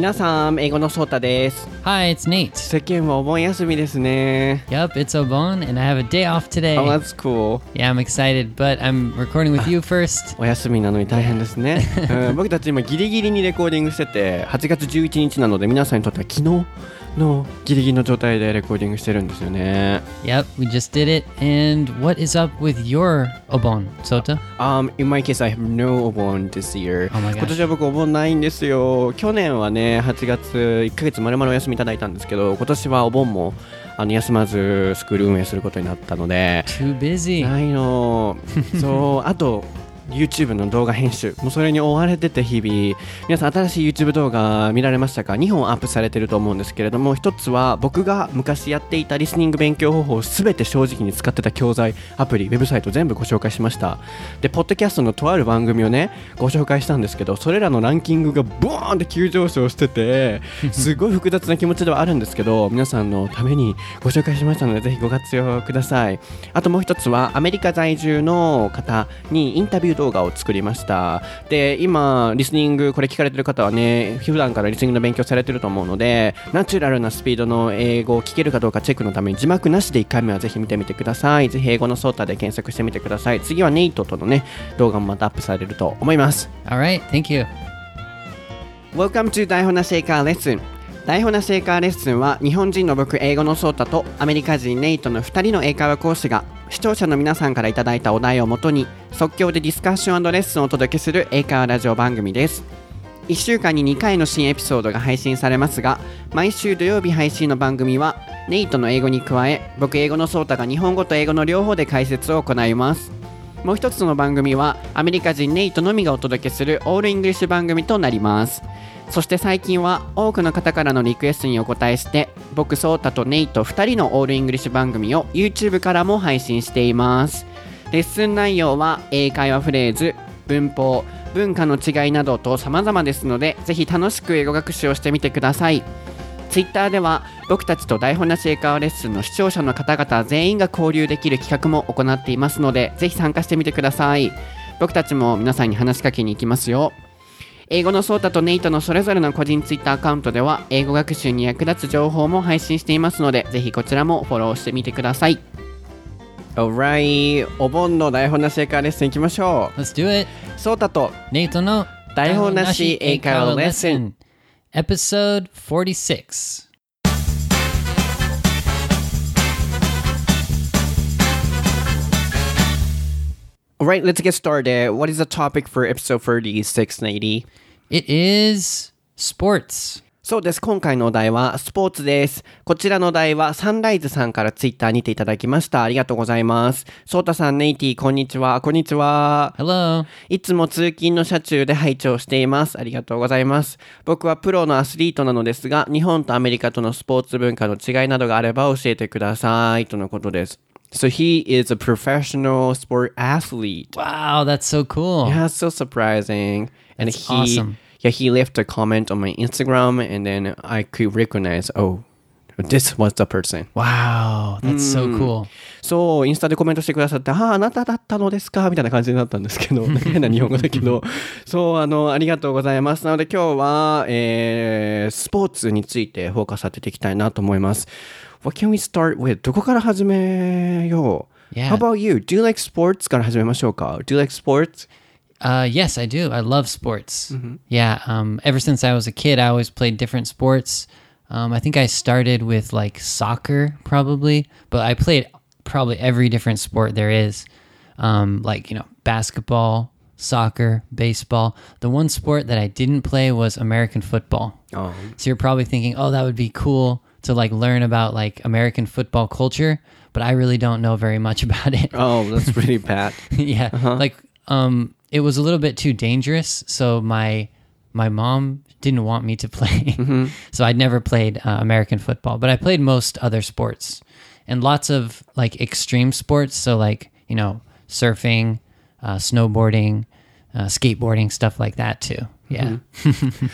皆さん、英語のソータです。Hi, it's Nate. 世間はお盆休みですね。Yup, it's Obon, and I have a day off today. Oh, that's cool. Yeah, I'm excited, but I'm recording with you first. お休みなのに大変ですね、うん僕たち今ギリギリにレコーディングしてて8月11日なので皆さんにとっては昨日のギリギリの状態でレコーディングしてるんですよね Yep, we just did it. And what is up with your Obon, Sota? Um, in my case, I have no お盆 this year. Oh my gosh. 今年は僕お盆ないんですよ。去年はね、8月1ヶ月まるまるお休みいただいたんですけど、今年はお盆もあの休まずスクール運営することになったので、Too busy. ないの。そう、あと、YouTube の動画編集、もうそれに追われてて日々、皆さん新しい YouTube 動画見られましたか ?2 本アップされてると思うんですけれども、一つは僕が昔やっていたリスニング勉強方法をすべて正直に使ってた教材、アプリ、ウェブサイト全部ご紹介しました。で、ポッドキャストのとある番組をね、ご紹介したんですけど、それらのランキングがボーンって急上昇してて、すごい複雑な気持ちではあるんですけど、皆さんのためにご紹介しましたので、ぜひご活用ください。あともう一つは、アメリカ在住の方にインタビュー動画を作りました。で、今、リスニング、これ聞かれてる方はね、普段からリスニングの勉強されてると思うので、ナチュラルなスピードの英語を聞けるかどうかチェックのために字幕なしで1回目はぜひ見てみてください。ぜひ英語のソータで検索してみてください。次はネイトとのね、動画もまたアップされると思います。All right, thank you. Welcome to 台本なシェイカーレッスン台本なシェイカーレッスンは日本人の僕英語のソータとアメリカ人ネイトの2人の英会話講師が視聴者の皆さんからいただいたお題をもとに即興でディスカッションレッスンをお届けする英会話ラジオ番組です。1週間に2回の新エピソードが配信されますが毎週土曜日配信の番組はネイトの英語に加え僕英語のソータが日本語と英語の両方で解説を行います。もう一つの番組はアメリカ人ネイトのみがお届けする all English 番組となります。そして最近は多くの方からのリクエストにお答えして僕ソータとネイト2人の all English 番組を YouTube からも配信しています。レッスン内容は英会話フレーズ文法文化の違いなどと様々ですのでぜひ楽しく英語学習をしてみてください。Twitter では僕たちと台本なし英会話レッスンの視聴者の方々全員が交流できる企画も行っていますのでぜひ参加してみてください。僕たちも皆さんに話しかけに行きますよ。英語のソータとネイトのそれぞれの個人ツイッターアカウントでは英語学習に役立つ情報も配信していますのでぜひこちらもフォローしてみてください Alright お盆の台本なし英会話レッスン行きましょ Let's do it. うソータと Nate no 台本なし英会話レッスン Episode 46. Alright let's get started What is the topic for episode 36 Nady? It is sports. そうです。今回のお題はスポーツです。こちらのお題はサンライズさんからツイッターにていただきました。ありがとうございます。ソータさん、ネイティ、こんにちは。こんにちは。Hello. いつも通勤の車中で拝聴しています。ありがとうございます。僕はプロのアスリートなのですが、日本とアメリカとのスポーツ文化の違いなどがあれば教えてください。とのことです。So he is a professional sport athlete. Wow, that's so cool. Yeah, so surprising. And That's he, awesome. yeah, he left a comment on my Instagram, and then I could recognize, oh, this was the person. Wow, that's so cool. そう、インスタでコメントしてくださって、ああ、あなただったのですかみたいな感じになったんですけど、変な日本語だけど、そう、あの、ありがとうございます。なので今日は、えー、スポーツについてフォーカス当てていきたいなと思います。What can we start with? どこから始めよう Yeah. How about you? Do you like sports? から始めましょうか Do you like sports? Uh, yes, I do. I love sports. Yeah. Um, ever since I was a kid, I always played different sports. Um, I think I started with like soccer, probably, but I played probably every different sport there is. Um, like you know, basketball, soccer, baseball. The one sport that I didn't play was American football. Oh. So you're probably thinking, oh, that would be cool to like learn about like American football culture, but I really don't know very much about it. Oh, that's pretty bad. yeah like um it was a little bit too dangerous so my my mom didn't want me to play so i'd never played uh, american football but i played most other sports and lots of like extreme sports so like you know surfing uh, snowboarding uh, skateboarding stuff like that too yeah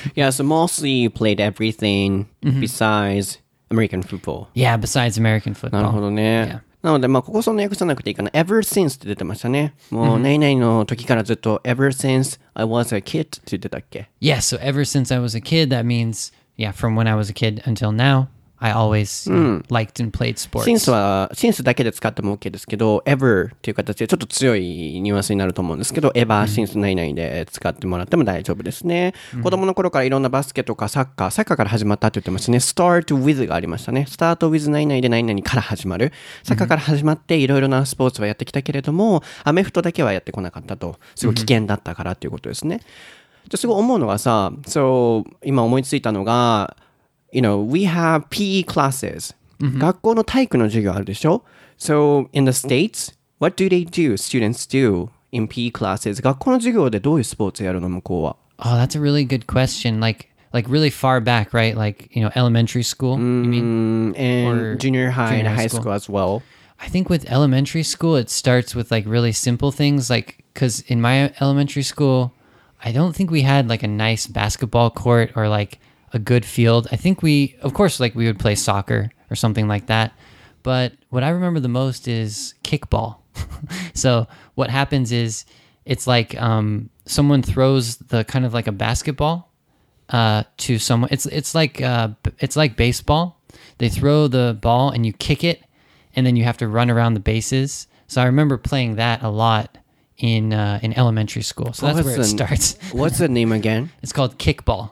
yeah, so mostly you played everything besides American football. yeah besides american なるほ football どね。 なので、まあ、ここそんな訳さなくていいかな。ever since って出てましたね。もう、何々の時からずっと ever since I was a kid って言ってたっけ Yeah, so ever since I was a kid, that means, yeah, from when I was a kid until now, I always you know, liked and played sports. since は、since だけで使っても OK ですけど、ever っていう形でちょっと強いニュアンスになると思うんですけど、ever since 何々で使ってもらっても大丈夫ですね。子供の頃からいろんなバスケとかサッカー、サッカーから始まったって言ってましたね。start with がありましたね。start with 何々で何々から始まる。サッカーから始まっていろいろなスポーツはやってきたけれども、アメフトだけはやってこなかったと。すごい危険だったからっていうことですね。ですごい思うのがさ、そう、今思いついたのが、you know, we have PE classes. 学校の体育の授業あるでしょ ?So, in the States, what do they do, students do in PE classes? 学校の授業でどういうスポーツやるの向こうは。 Oh, that's a really good question. Like, like really far back, right? Like, you know, elementary school. You mean? Mm, and Or junior high and junior high high school. school as well. I think with elementary school, it starts with like really simple things. Like, because in my elementary school, I don't think we had like a nice basketball court or like a good field. I think we, of course, like we would play soccer or something like that. But what I remember the most is kickball. so what happens is it's like um, someone throws the kind of like a basketball uh, to someone. It's it's like uh, it's like baseball. They throw the ball and you kick it, and then you have to run around the bases. So I remember playing that a lot in uh, in elementary school. So that's where it the- starts. What's the name again? It's called kickball.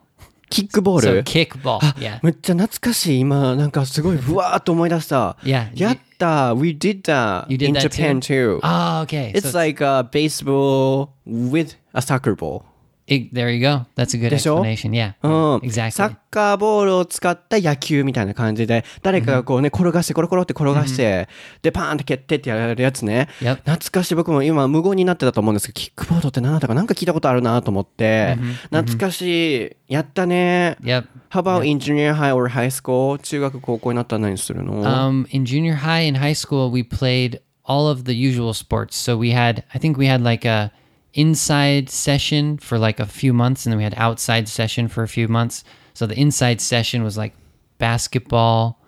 キックボー So ル kickball. Yeah. めっちゃ懐かしい。今、なんかすごいふわーっと思い出した。Yeah. やった。We did that You did in that Japan too. Oh, okay. It's So like a baseball with a soccer ball. It- there you go. That's a good explanation. Yeah. うん、Exactly. サッカーボールを使った野球みたいな感じで、誰かがこうね、転がして、コロコロって転がして、で、パーンって蹴ってってやるやつね。Yep. 懐かしい、僕も今無言になってたと思うんですけど、キックボードって何だったかなんか聞いたことあるなと思って、懐かしい。やったね。Yep. How about in junior high or high school? 中学、高校になったら何するの、Um, in junior high and high school, we played all of the usual sports. So we had, I think we had like a inside session for like a few months, and then we had outside session for a few months. So the inside session was like basketball,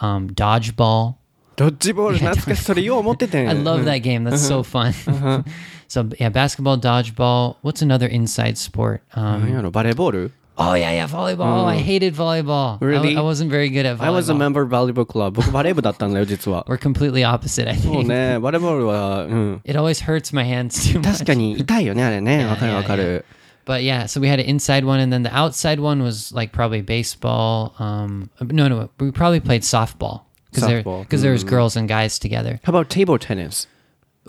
um, dodgeball. ドッジボール懐かしい。それよう持っててん。 I love that game. That's so fun. so yeah, basketball, dodgeball. What's another inside sport? 何 Um, やろバレーボール oh yeah, yeah, volleyball. I hated volleyball. I- Really? I, wasn't very good at volleyball. I was a member of volleyball club. 僕バレー部だったんだよ、実は。 We're completely opposite. I そう think. ね、バレーボールは、うん。 It always hurts my hands too much. 確かに痛いよね、あれね。 Yeah, わかる yeah, わかる。 But yeah, so we had an inside one, and then the outside one was like probably baseball. Um, no, no, we probably played softball because there Softball. because there was girls and guys together. How about table tennis?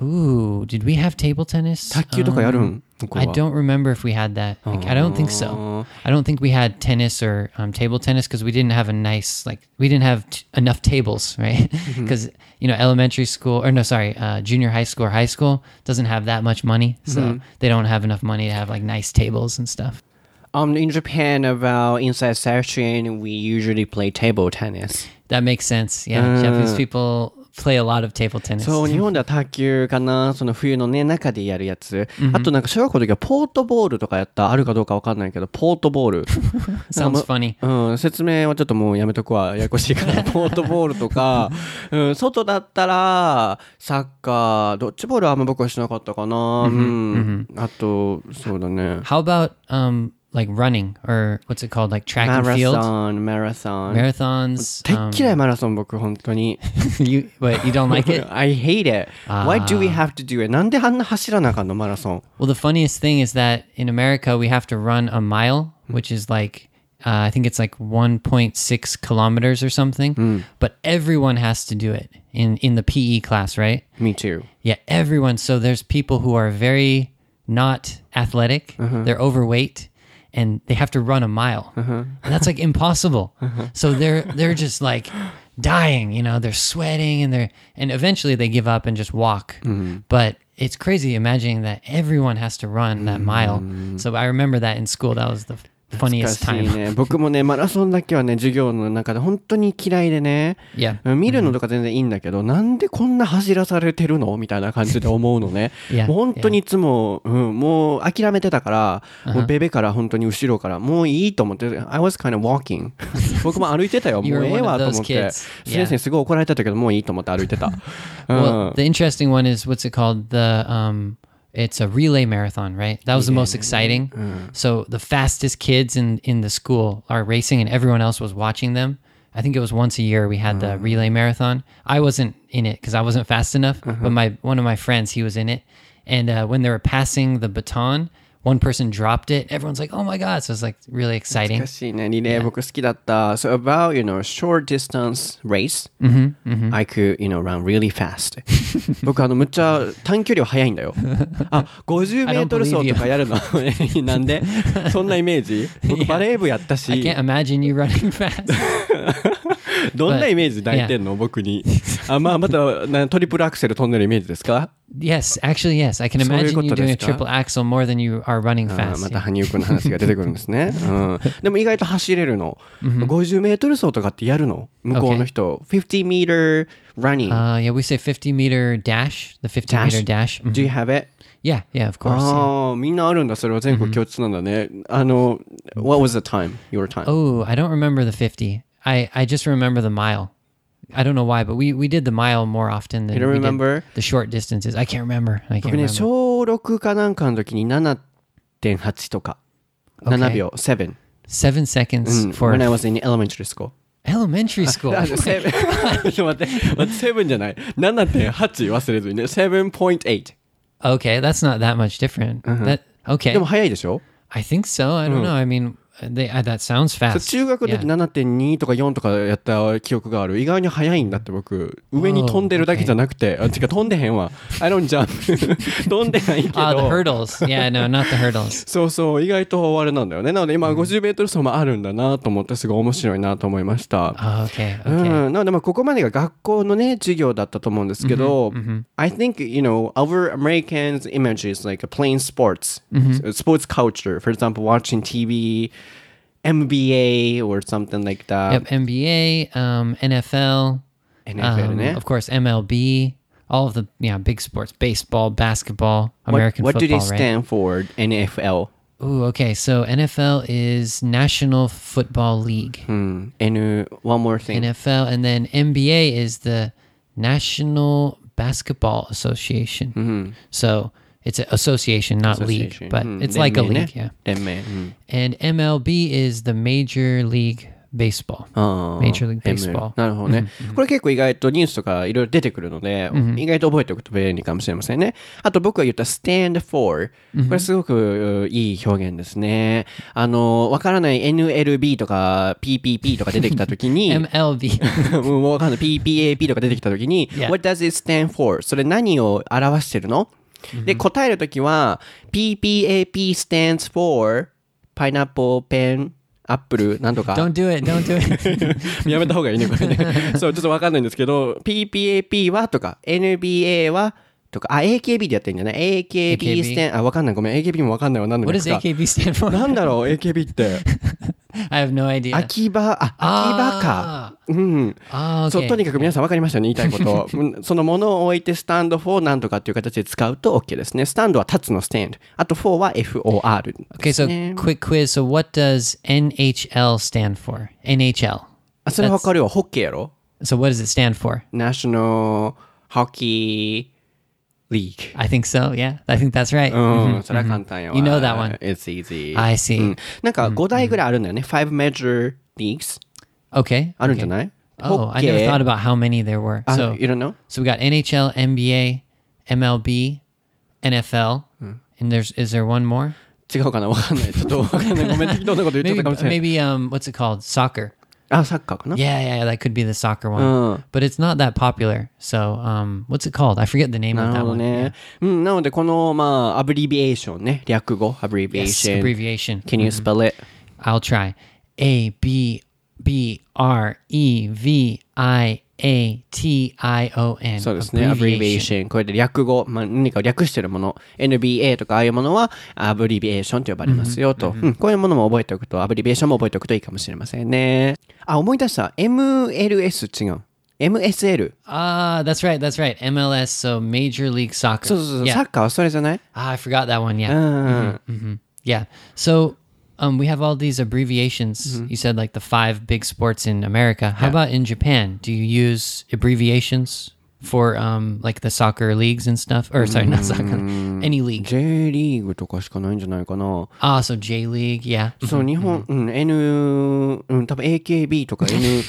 Ooh, did we have table tennis? 卓球とかやる Um, ん向こう I は don't remember if we had that. Like, I don't think so. I don't think we had tennis or um, table tennis because we didn't have a nice like we didn't have t- enough tables, right? Because you know elementary school or no, sorry, uh, junior high school or high school doesn't have that much money, so they don't have enough money to have like nice tables and stuff. Um, in Japan, about inside session, we usually play table tennis. That makes sense. Yeah, Japanese people play a lot of table tennis. そう、日本では卓球かな、その冬のね、中でやるやつ。あとなんか小学校の時はポートボールとかやった、あるかどうかわかんないけど、ポートボール。Sounds funny. うん、説明はちょっともうやめとくわ。ややこしいから。ポートボールとか、うん、外だったら、サッカー、ドッジボールはあんま僕はしなかったかな。うん。あと、そうだね。How about um like running or what's it called like track マ and ラ field ソン、マラソン。 marathons? 大っ um, 嫌いマラソン僕本当に。 you what you don't like it? I hate it. Why do we have to do it? なんであんな走らなあかんのマラソン。 Well, the funniest thing is that in America we have to run a mile, which is like uh, I think it's like 1.6 kilometers or something. But everyone has to do it in in the PE class, right? Me too. Yeah, everyone. So there's people who are very not athletic. They're overweight. and they have to run a mile. Uh-huh. And that's like impossible. Uh-huh. So they're they're just like dying, you know, they're sweating and they're and eventually they give up and just walk. Mm-hmm. But it's crazy imagining that everyone has to run that mile. Mm-hmm. So I remember that in school. That was the funniest 難しい time. ね。僕もね、マラソンだけはね、授業の中で本当に嫌いでね。Yeah. 見るのとか全然いいんだけど、なんでこんな走らされてるのみたいな感じで思うのね。Yeah, もう本当にいつも、うん、もう諦めてたから、もうベベから本当に後ろから、もういいと思って、I was kind of walking. 僕も歩いてたよ。もうええわと思って。kids. 先生にすごい怒られてたけど、もういいと思って歩いてた。うん Well, the interesting one is what's it called? The um, it's a relay marathon, right? That was the most exciting. Uh-huh. So the fastest kids in in the school are racing, and everyone else was watching them. I think it was once a year we had the uh-huh. relay marathon. I wasn't in it because I wasn't fast enough, but uh-huh. my one of my friends he was in it. And uh, when they were passing the baton, one person dropped it. Everyone's like, "Oh my god!" So it's like really exciting. 難しいね。リレー僕好きだった。So about, you know, short distance race, I could, you know, run really fast. 僕あの、むっちゃ短距離は速いんだよ。あ、50メートル走とかやるのなんでそんなイメージ僕バレー部やった I し can't、imagine you running fast. どんなイメージ抱いてんの僕に。あ、まあ、またなトリプルアクセル飛んでるイメージですか yes, actually, yes. I can imagine こ you doing か？a triple axel more than you are running あ fast. ま.た羽生くんの話が出てくるんですね。うん、でも意外と走れるの。50メートル走とかってやるの向こうの人。50 meter running. Uh, yeah, we say 50 meter dash, the 50 Dash? meter dash. Mhm. Do you have it? Yeah, yeah, of course. ああ、みんなあるんだ。それは全国共通なんだね。あの、What was the time? Your time? Oh, I don't remember the 50. I, I just remember the mile. I don't know why, but we, we did the mile more often than You don't we did remember? the short distances. I can't remember. I can't 僕ね、 remember. 小6かなんかの時に7.8とか。 Okay. 7秒、7。 Seven う seconds ん for When I was in elementary school. elementary school. あ、seven ちょっと待って、待って、7じゃない。7.8忘れずにね。7.8。 okay, that's not that much different. That okay. でも早いでしょ I think so. I don't know. I mean, they, uh, that sounds fast. 中学の時 Yeah. 7.2とか4とかやった記憶がある。意外に早いんだって僕。上に飛んでるだけじゃなくて、あ、違う、飛んでへんわ。I don't jump. 飛んでないけど。Ah, the hurdles. Yeah, no, not the hurdles. そうそう、意外とあれなんだよね。なので今50メートル走もあるんだなと思ってすごい面白いなと思いました。Oh, okay, う okay. ん、なのでまあここまでが学校のね授業だったと思うんですけど、I think you know our Americans image is like playing sports, sports culture. For example, watching TV, MBA or something like that. Yep, MBA, um, NFL, NFL um, of course MLB, all of the yeah big sports, baseball, basketball, American. What, what football, do they right? stand for? NFL. Ooh, okay. So NFL is National Football League. Hmm. And uh, one more thing. NFL, and then NBA is the National Basketball Association. Mm-hmm. So it's an association, not league, Association. but うん it's like a league, yeah. 連盟。うん。And MLB is the Major League Baseball. あー Major League M Baseball. なるほどね。これ結構意外とニュースとかいろいろ出てくるので、意外と覚えておくと便利かもしれませんね。あと僕が言った stand for。これすごくいい表現ですね。あの、わからない NLB とか PPP とか出てきたときに、MLB. もうわかんない PPAP とか出てきたときに. What does it stand for? それ何を表してるので、答えるときは、PPAP stands for pineapple, pen, apple, なんとか。don't do it. Don't do it. やめた方がいいね、これね。そう、ちょっとわかんないんですけど、PPAP はとか、NBA はとか、あ、AKB でやってるんじゃない ?AKB ステン、あ、わかんない。ごめん。AKB もわかんないわ。何の what 略 does か。AKB stand for? なんだろう ?AKB って。I have no idea. 秋葉、あ、秋葉か。うん。Ah, そう.とにかく皆さんわかりましたね、言いたいこと。うんそのものを置いてスタンド for なんとかっていう形で使うと OK ですね。スタンドは立つのスタンド。あと for は FOR。Okay, so quick quiz. So what does NHL stand for? NHL. あ、それわかるよ。ホッケーやろ So what does it stand for? ?National Hockey League。 I think so. Yeah, I think that's right. うん、それは簡単よ。 You know that one. It's easy. I see. うんなんか5台ぐらいあるんだよね。5 major leagues Okay. あるんじゃない Oh, I never thought about how many there were. あ So, you don't know? so we got NHL, NBA, MLB, NFL, and there's is there one more? 違うかなわかんない。ちょっとわかんない。ごめん、適当なこと言っちゃっ Maybe たかもしれない。 maybe um what's it called? Soccer. あ、サッカーかな Yeah, yeah, yeah, that could be the soccer one. But it's not that popular. So, um what's it called? I forget the name な of る that ほど one. ね。うん、なので、この、まあ、アブリビエーションね。略語、アブリビエー Yes, ション。 abbreviation. Can you spell it? I'll try. A B B R E V I A T I O N. そうですね。アブリビエーション。これで略語、まあ、何かを略してるもの。NBA とかああいうものはアブリビエーションと呼ばれますよと。うん、こういうものも覚えておくと、アブリビエーションも覚えておくといいかもしれませんね。あ、思い出した。MLS 違う。MSL。Ah, that's right. That's right. MLS. So Major League Soccer. そうそうそう。サッカーはそれじゃない？Ah, I forgot that one. う Yeah. ん。hmm Yeah. So um, we have all these abbreviations. You said like the five big sports in America. How about in Japan? Do you use abbreviations for um, like the soccer leagues and stuff? Or sorry, not soccer. Any league. J リーグとかしかないんじゃないかな。Ah, so J League. Yeah. そう、日本、うん、N、うん、多分 AKB とか N、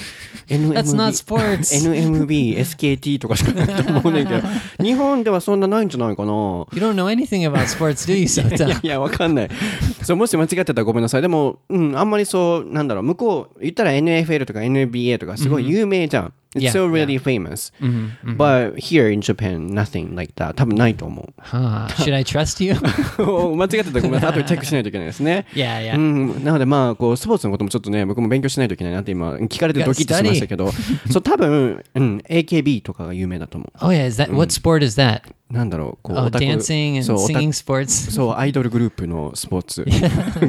NMB That's not sports. NMB、SKT とかしかないと思うねんけど、日本ではそんなないんじゃないかな。You don't know anything about sports, do you, い Sota? やいや、わかんない。そう、もし間違ってたらごめんなさい。でも、うん、あんまりそう、なんだろう、向こう、言ったら NFL とか NBA とかすごい有名じゃん。It's Yeah, so really famous. But here in Japan, nothing like that. 多分ないと思う。Huh. Should I trust you? 間違ってたらごめんなさい。後でチェックしないといけないですね。yeah, yeah. うん、なのでまあこうスポーツのこともちょっとね僕も勉強しないといけないなって今聞かれてドキッとしましたけどそう多分、うん、AKB とかが有名だと思 Oh, yeah. Is that what sport is that? うなんだろうこう Oh, dancing and singing sports. そうアイドルグループのスポーツ。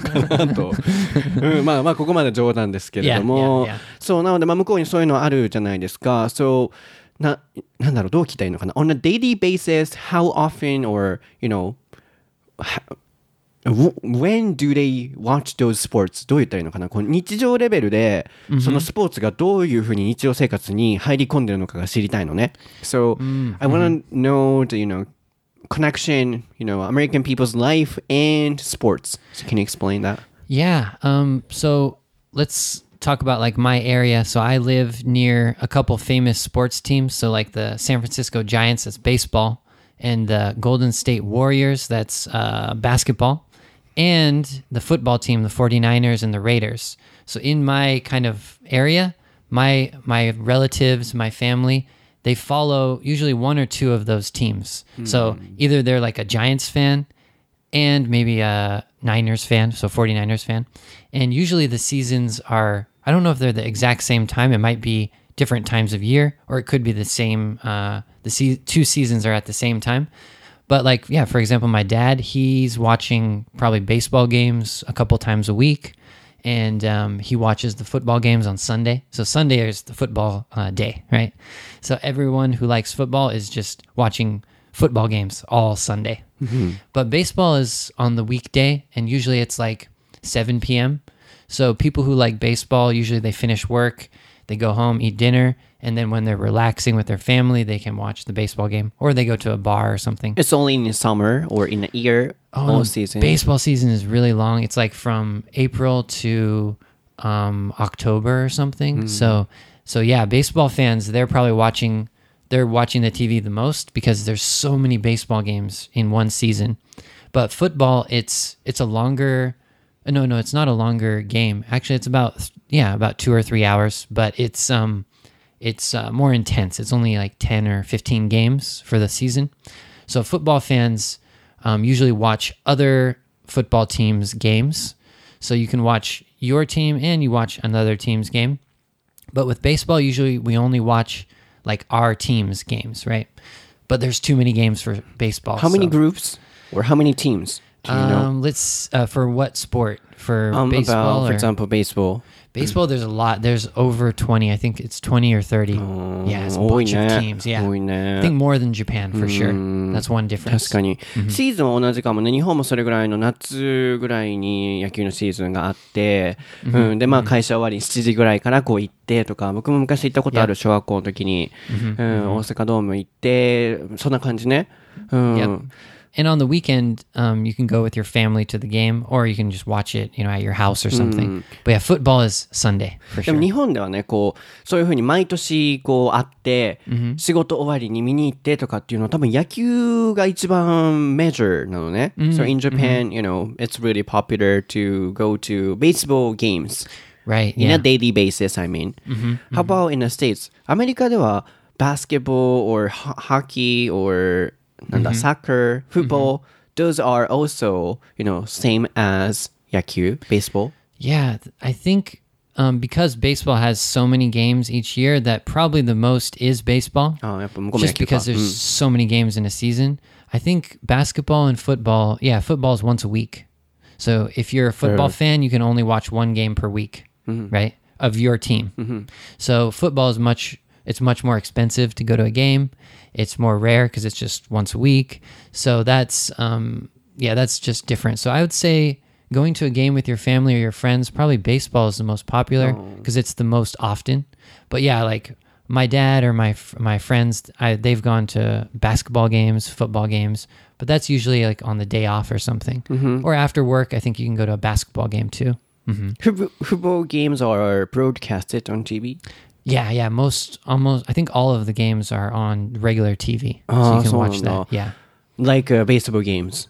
かなと、うん、まあまあここまで冗談ですけれども。Yeah, yeah, yeah. そうなのでまあ向こうにそういうのあるじゃないですか。そうななんだろうどう聞いたらいいのかな。On a daily basis how often or you know when do they watch those sports? どう言ったらいいのかなこう日常レベルで、そのスポーツがどういうふうに日常生活に入り込んでるのかが知りたいのね。So, I want to know the, you know, connection, you know, American people's life and sports. So can you explain that? Yeah. Um. So let's talk about like my area. So I live near a couple famous sports teams. So like the San Francisco Giants, that's baseball, and the Golden State Warriors, that's uh, basketball, and the football team, the 49ers and the Raiders. So in my kind of area, my my relatives, my family, they follow usually one or two of those teams. So either they're like a Giants fan and maybe a Niners fan, so 49ers fan. And usually the seasons are, I don't know if they're the exact same time. It might be different times of year, or it could be the same, uh, the se- two seasons are at the same time. But like, yeah, for example, my dad, he's watching probably baseball games a couple times a week. And um, he watches the football games on Sunday. So Sunday is the football uh, day, right? So everyone who likes football is just watching football games all Sunday. But baseball is on the weekday, and usually it's like 7 p.m. So people who like baseball, usually they finish work, they go home, eat dinner, and then when they're relaxing with their family, they can watch the baseball game, or they go to a bar or something. It's only in the summer or in the year, all season. Baseball season is really long. It's like from April to um, October or something. So, so yeah, baseball fans they're probably watching. They're watching the TV the most because there's so many baseball games in one season. But football, it's it's a longer. No, no, it's not a longer game. Actually, it's about yeah, about two or three hours. But it's um, it's uh, more intense. It's only like ten or fifteen games for the season. So football fans um, usually watch other football teams' games. So you can watch your team and you watch another team's game. But with baseball, usually we only watch like our team's games, right? But there's too many games for baseball. How many groups or how many teams? Do you know? Um, let's uh, for what sport? For Um, baseball, about, for example, baseball. Baseball. There's a lot. There's over twenty. I think it's twenty or thirty. yeah, it's a 多い bunch of ね teams. Yeah, 多いね I think more than Japan for sure. That's one difference. 確かに、シーズンは同じかもね日本もそれぐらいの夏ぐらいに野球のシーズンがあって、うん、でまあ会社終わり7時ぐらいからこう行ってとか僕も昔行ったことある小学校の時に、うん、大阪ドーム行ってそんな感じね、うん、Yep. And on the weekend, um, you can go with your family to the game, or you can just watch it, you know, at your house or something. But yeah, football is Sunday for でも sure. 日本ではねこうそういうふうに毎年こうあって、仕事終わりに見に行ってとかっていうのは多分野球が一番メジャーなのね。So in Japan, you know, it's really popular to go to baseball games. Right? in Yeah. a daily basis, I mean. How about in the States? アメリカでは basketball or ho- hockey or なんだ、soccer, football, those are also, you know, same as 野球 baseball. Yeah, th- I think um, because baseball has so many games each year that probably the most is baseball. ああ、やっぱ向こうも野 just 球か because there's so many games in a season. I think basketball and football, yeah, football is once a week. So if you're a football fan, you can only watch one game per week, right? Of your team. So football is much it's much more expensive to go to a game. It's more rare because it's just once a week. So that's um yeah, that's just different. So I would say going to a game with your family or your friends, probably baseball is the most popular because it's the most often. But yeah, like my dad or my my friends, I, they've gone to basketball games, football games, but that's usually like on the day off or something, or after work. I think you can go to a basketball game too. Football- Football games are broadcasted on TV. Yeah, yeah. Most almost, I think all of the games are on regular TV, so Ah, you can watch that. Yeah. Like uh, baseball games.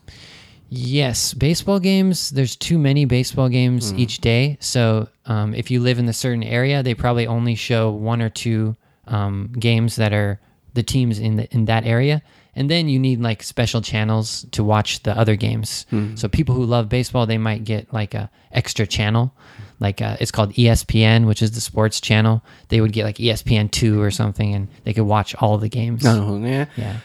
Yes, baseball games. There's too many baseball games each day. So um, if you live in a certain area, they probably only show one or two um, games that are the teams in the, in that area, and then you need like special channels to watch the other games. So people who love baseball, they might get like a extra channel Like uh, it's called ESPN, which is the sports channel. They would get like E ESPN two or something, and they could watch all the games. なるほどね。 Yeah.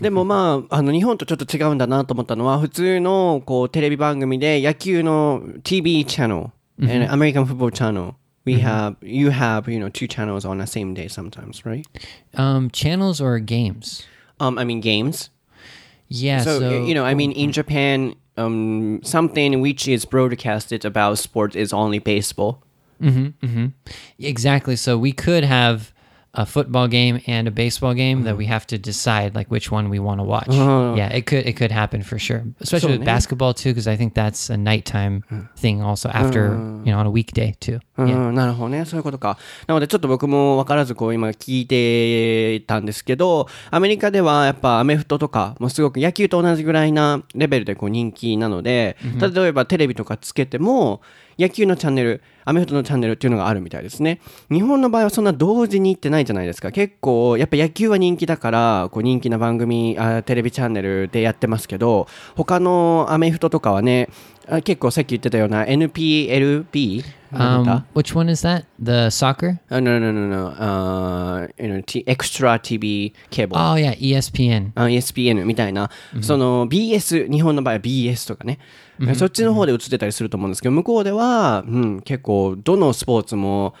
でもまあ、あの日本とちょっと違うんだなと思ったのは、普通のこうテレビ番組で野球の TV channel and American football channel, we have, you have, you know, two channels on the same day sometimes, right? Um, channels or games? Um, I mean games. Yeah. So, So, you know, I mean in Japan, um, something which is broadcasted about sports is only baseball. Exactly. So we could have a football game and a baseball game that we have to decide like which one we want to watch. Yeah, it could it could happen for sure, especially with basketball too, because I think that's a nighttime thing also after you know on a weekday too. う Yeah. ん、なるほどね。そういうことか。なので、ちょっと僕も分からず、こう、今聞いてたんですけど、アメリカではやっぱアメフトとか、もうすごく野球と同じぐらいなレベルでこう人気なので、例えばテレビとかつけても、野球のチャンネル、アメフトのチャンネルっていうのがあるみたいですね。日本の場合はそんな同時にってないじゃないですか。結構、やっぱ野球は人気だから、こう人気な番組あ、テレビチャンネルでやってますけど、他のアメフトとかはね、あ結構さっき言ってたような NPLP? Um, which one is that? The soccer? Uh, no, no, no, no. Uh, you know, t extra TV cable. Oh yeah, ESPN. あ ESPN みたいな、その BS、日本の場合は BS とかね、そっちの方で映ってたりすると思うんですけど、向こうでは、うん、結構、どのスポーツも、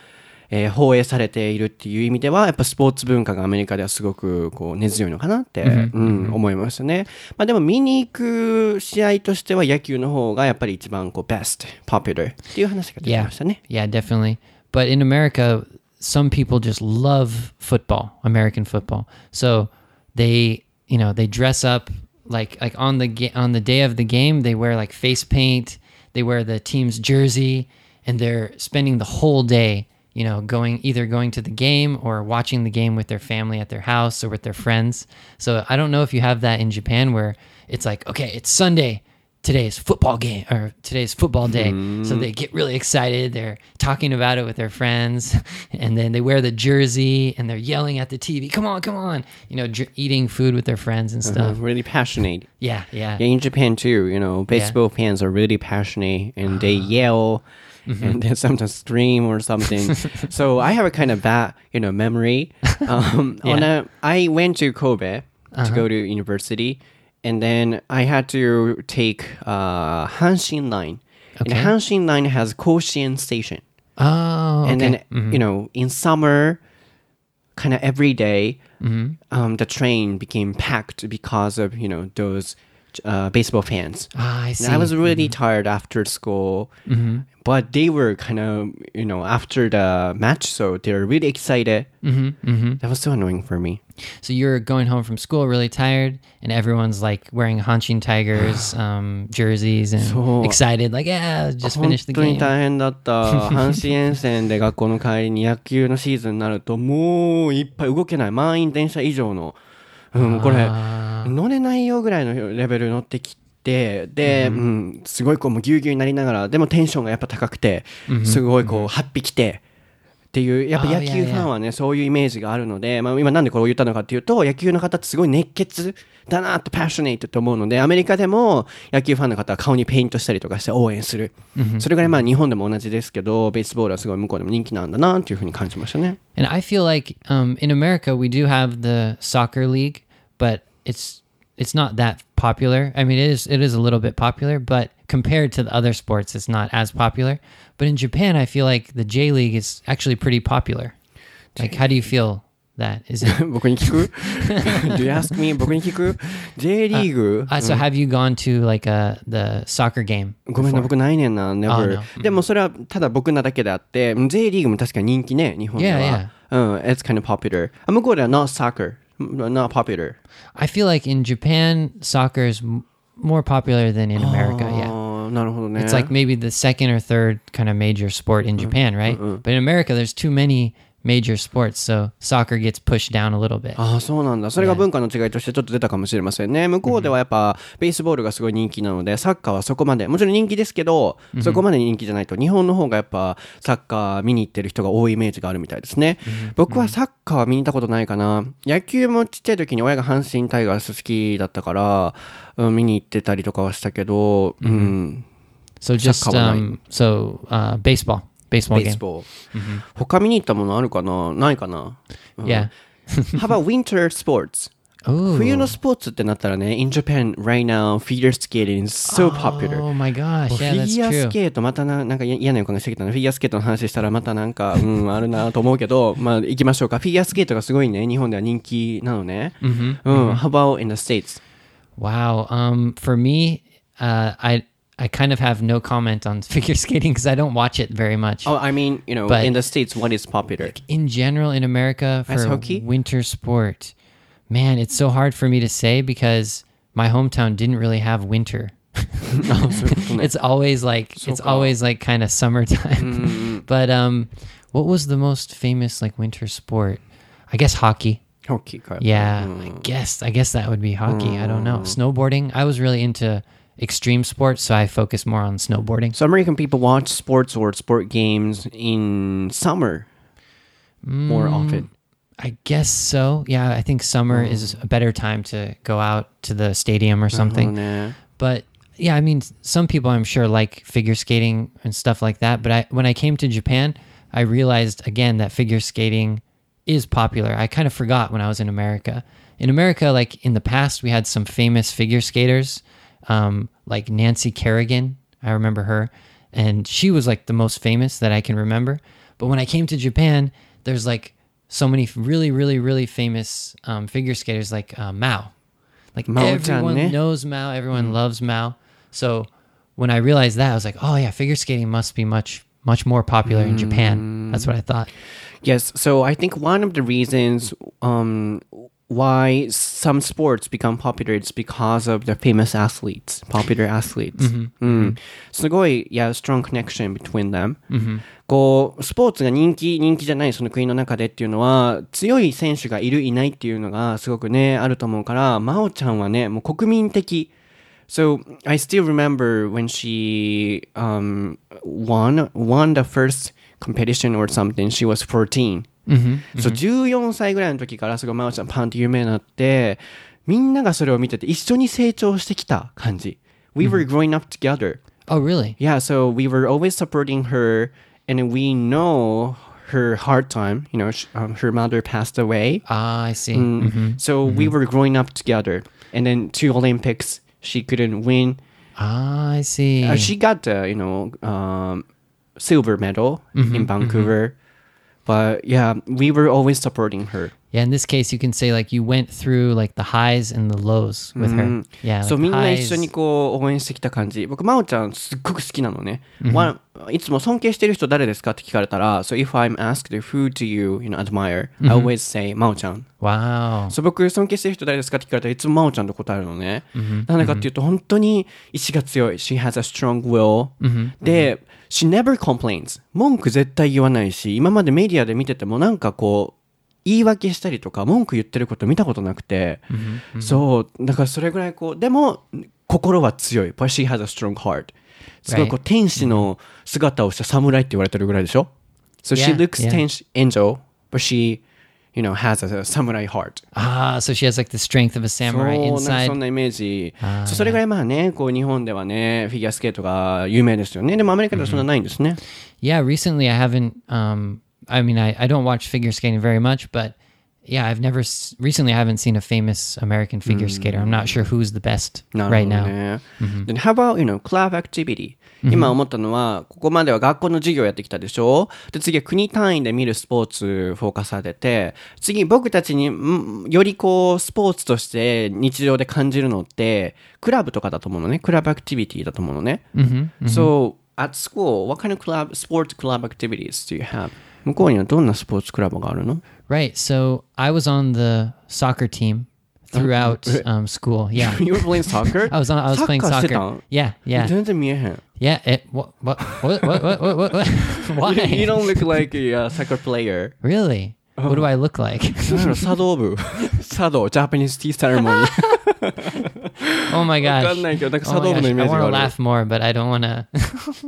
えー放映されているっていう意味では、やっぱスポーツ文化がアメリカではすごくこう根強いのかなって、うん、思いましたね。まあでも見に行く試合としては野球の方がやっぱり一番こう best, popular っていう話が出て Yeah. ましたね。Yeah, definitely. But in America, some people just love football, American football. So they, you know, they dress up like like on the on the day of the game, they wear like face paint, they wear the team's jersey, and they're spending the whole day, you know, going either going to the game or watching the game with their family at their house or with their friends. So I don't know if you have that in Japan where it's like, okay, it's Sunday today's football game or today's football day. So hmm. they get really excited. They're talking about it with their friends and then they wear the jersey and they're yelling at the TV, come on, come on, you know, eating food with their friends and uh-huh. stuff. really passionate. Yeah, yeah. Yeah, in Japan too, you know, baseball fans are really passionate and they yell mm-hmm. and then sometimes scream or something. so I have a kind of bad, you know, memory. Um, on a, I went to Kobe to uh-huh. go to university and then I had to take uh, Hanshin Line. And Okay. Hanshin Line has Koshien Station. Oh, okay. And then, you know, in summer, kind of every day, um, the train became packed because of, you know, those uh, baseball fans. ah, I see. And I was really tired after school, but they were kind of, you know, after the match, so they were really excited. Mm-hmm, That was so annoying for me. So you're going home from school really tired and everyone's like wearing Hanshin Tigers um, jerseys and excited like, yeah, just 本 finished the 当に game. 大変だった。阪神沿線で学校の帰りに野球のシーズンになると、もういっぱい動けない。満員電車以上の、うん、これ、乗れないよぐらいのレベル乗ってきて、で、うん、すごいこうもうぎゅうぎゅうになりながら、でもテンションがやっぱ高くて、すごいこう、8匹来て、っていうやっぱ Oh, 野球ファンはねそういうイメージがあるので、まあ、今なんでこれを言ったのかっていうと野球の方ってすごい熱血だなってパッショネイトと思うのでアメリカでも野球ファンの方は顔にペイントしたりとかして応援する、それぐらいまあ日本でも同じですけどベースボールはすごい向こうでも人気なんだなっていうふうに感じましたね And I feel like um, in America we do have the soccer league, but it's it's not that popular. I mean, it is it is a little bit popular, but compared to the other sports, it's not as popular. But in Japan, I feel like the J League is actually pretty popular. Like, how do you feel that? Is it? 僕に聞く Do you ask me? 僕に聞く J リーグ Uh, so have you gone to like a the soccer game? ごめんな、 before? 僕ないねんな、never。 Oh, no. でもそれはただ僕なだけであって、J リーグも確かに人気ね、日本では。 Yeah, うん、it's kind of popular. あ向こうでは not soccer, not popular. I feel like in Japan, soccer is m- more popular than in America. あ Yeah. ーなるほどね。 It's like maybe the second or third kind of major sport in Japan, right? But in America, there's too many major sports, so soccer gets pushed down a little bit. ああ、そうなんだ。それが文化の違いとしてちょっと出たかもしれませんね。向こうではやっぱ、ベースボールがすごい人気なので、サッカーはそこまで、もちろん人気ですけど、そこまで人気じゃないと、日本の方がやっぱ、サッカー見に行ってる人が多いイメージがあるみたいですね。僕はサッカーは見に行ったことないかな。野球もちっちゃい時に親が阪神タイガース好きだったから、うん見に行ってたりとかはしたけど、うん、So just um, so uh, baseball ベー.スボール。他見に行ったものあるかなないかな、うん Yeah. How about winter sports? Oh, 冬のスポーツってなったらね、in Japan right now, figure skating is so popular. Oh my gosh, フ yeah, ィ that's ギュアス true. ケート、またな、なんか嫌嫌な予感がしてきたな。フィギュアスケートの話したらまたなんか、うん、あるなと思うけど、まあ行きましょうか。フィギュアスケートがすごいね、日本では人気なのね。うん。How about in the States? Wow. Um, for me, uh, I I kind of have no comment on figure skating because I don't watch it very much. Oh, I mean, you know, but in the states, what is popular? Like in general, in America, for hockey? winter sport, man, it's so hard for me to say because my hometown didn't really have winter. Oh, it's always like it's always like kind of summertime. Mm-hmm. But um, what was the most famous like winter sport? I guess hockey. Hockey. Yeah. I mm. guess I guess that would be hockey. I don't know. Mm. Snowboarding. I was really into extreme sports, so I focus more on snowboarding. So American people watch sports or sport games in summer more mm, often. I guess so. Yeah, I think summer mm. is a better time to go out to the stadium or something. Uh-huh, nah. But yeah, I mean, some people I'm sure like figure skating and stuff like that. But I, when I came to Japan, I realized again that figure skating is popular. I kind of forgot when I was in America. In America, like in the past, we had some famous figure skaters um, like Nancy Kerrigan. I remember her, and she was like the most famous that I can remember. But when I came to Japan, there's like so many really, really, really famous um, figure skaters, like uh, Mao. Like Mao-chan, everyone ne? knows Mao, everyone loves Mao. So when I realized that, I was like, oh yeah, figure skating must be much much more popular in Japan. That's what I thought. Yes, so I think one of the reasons um, why some sports become popular is because of the famous athletes, popular athletes. うんすごい、yeah, strong connection between them. こう、スポーツが人気、人気じゃないその国の中でっていうのは、強い選手がいる、いないっていうのがすごくね、あると思うから、真央ちゃんはね、もう国民的。So I still remember when she um, won won the first competition or something. She was 14. そう14歳ぐらいの時からすごい真央ちゃんパンって有名になってみんながそれを見てて一緒に成長してきた感じ。We were growing up together. Oh really? Yeah, so we were always supporting her, and we know her hard time. You know, sh- um, her mother passed away. Ah, I see. So we were growing up together. And then two Olympics, she couldn't win. Ah, I see. Uh, she got the, you know, um, silver medal in Vancouver. But yeah, we were always supporting her. yeah, in this case, you can say like you went through like the highs and the lows with her. Yeah, そう like みんな highs. 一緒にこう応援してきた感じ僕真央ちゃんすっごく好きなのね、わいつも尊敬してる人誰ですかって聞かれたら So if I'm asked who do you, you know, admire I always say 真央ちゃん Wow. そう僕尊敬してる人誰ですかって聞かれたらいつも真央ちゃんと答えるのね、なんでかっていうと本当に意志が強い She has a strong will、で She never complains. 文句絶対言わないし今までメディアで見ててもなんかこう言い訳したりとか文句言ってること見たことなくて、そうだからそれぐらいこうでも心は強い。But she has a strong heart. すごいこう天使の姿をした侍って言われてるぐらいでしょ？So she looks angel, but she, you know has a, a samurai heart ah, ああ、so she has like the strength of a そう samurai なんかそん inside. Ah. Yeah, recently I haven't. Um, I mean, I, I don't watch figure skating very much, but yeah, I've never s- recently. I haven't seen a famous American figure skater. I'm not sure who's the best なる right ほど now. ね。で How about, you know, club activity? 今思ったのは、ここまでは学校の授業やってきたでしょで、次は国単位で見るスポーツフォーカスされて、次僕たちにんよりこう、スポーツとして日常で感じるのって、クラブとかだと思うのね。クラブアクティビティだと思うのね。So, at school, what kind of club, sports club activities do you have? 向こうにはどんなスポーツクラブがあるの Right. So I was on the soccer team oh, throughout um, school. Yeah. you were playing soccer? I was on. I was playing soccer. Yeah. Yeah. You don't see Yeah. It, what, what, what, what, what, what, what? Why? You, don't look like a uh, soccer player. Really? What do oh. I look like? Sado, Japanese tea ceremony oh my gosh. わかんないけど、なんか茶道部のイメージがあ I る。wanna laugh more, but I don't wanna.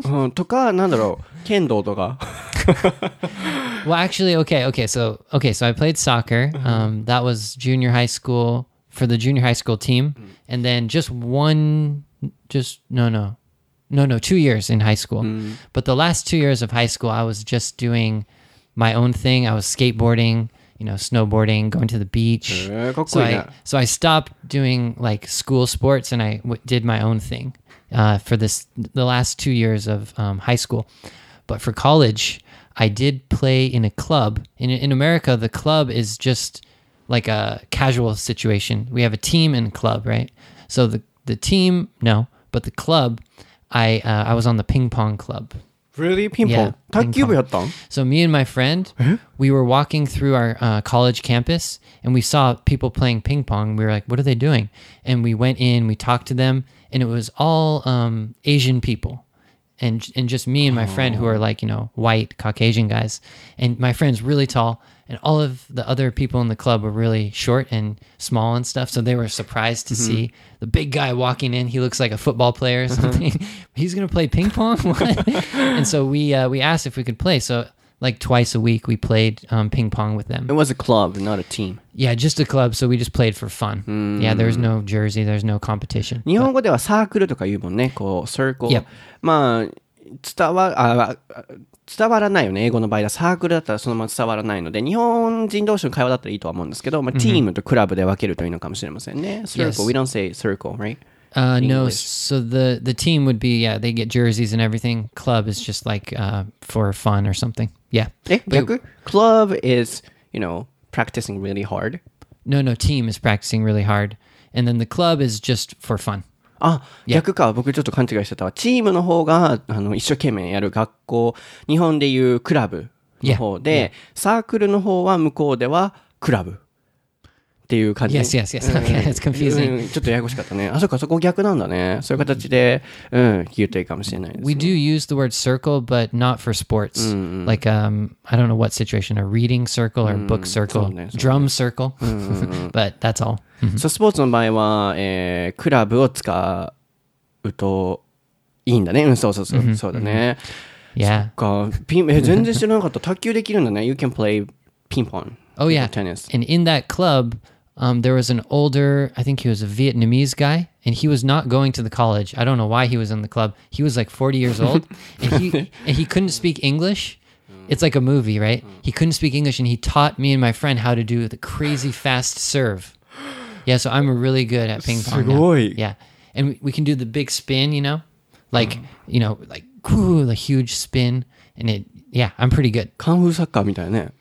うん、とか、なんだろう、剣道とか。well, actually, okay, okay. So, okay, so I played soccer. Uh-huh. Um, that was junior high school for the junior high school team, mm. and then just one, just no, no, no, no, two years in high school. Mm. But the last two years of high school, I was just doing my own thing. I was skateboarding you know, snowboarding, going to the beach. Eh, so, I, so I stopped doing like school sports and I w- did my own thing uh, for this the last two years of um, high school. But for college, I did play in a club. In, in America, the club is just like a casual situation. We have a team and a club, right? So the, the team, no, but the club, I, uh, I was on the ping pong club. Really, ping-pong. So me and my friend, eh? we were walking through our uh, college campus, and we saw people playing ping pong. We were like, "What are they doing?" And we went in, we talked to them, and it was all um, Asian people, and and just me and my friend who oh. are like you know white Caucasian guys. And my friend's really tall, and all of the other people in the club were really short and small and stuff. So they were surprised to see the big guy walking in. He looks like a football player or something. He's gonna play ping pong, What? and so we uh, we asked if we could play. So like twice a week we played um, ping pong with them. It was a club, not a team. Yeah, just a club. So we just played for fun. Yeah, there's no jersey, there's no competition. 日本語ではサークルとか言うもんね。こう、circle。 Yep. まあ、 伝わ、あ、あ伝わらないよね。英語の場合はサークルだったらそのまま伝わらないので、日本人同士の会話だったらいいとは思うんですけど、まあ、チームとクラブで分けるといいのかもしれませんね。circle. Yes. We don't say circle, right? Uh, no, English. so the the team would be yeah, they get jerseys and everything. Club is just like uh, for fun or something. Yeah. え、 But- 逆 ?club is, you know, practicing really hard. No, no, team is practicing really hard, and then the club is just for fun. あ.逆か。僕ちょっと勘違いしてたわ。チームの方が、あの、一生懸命やる学校、日本でいうクラブの方で、サークルの方は向こうではクラブっていう感じ。Yes, yes, yes. Okay, it's confusing. うんちょっとややこしかったね。あ、そっか、そこ逆なんだね。そういう形で、うん、言うといいかもしれないです、ね。We do use the word circle, but not for sports. Like um, I don't know what situation, a reading circle or book circle, drum circle, but that's all. そうスポーツの場合は、えークラブを使うといいんだね。うん、そうそうそう。そうだね。Yeah. かピンえ全然知らなかった。卓球できるんだね。You can play ping pong. Oh yeah. Tennis. And in that club, um, there was an older, I think he was a Vietnamese guy, and he was not going to the college. I don't know why he was in the club. He was like 40 years old, and he and he couldn't speak English. It's like a movie, right? He couldn't speak English, and he taught me and my friend how to do the crazy fast serve. Yeah, so I'm really good at ping pong. now. すごい。 Yeah, and we, we can do the big spin, you know, like you know, like whoo, the huge spin, and it. Yeah, I'm pretty good. カンフーサッカーみたいね。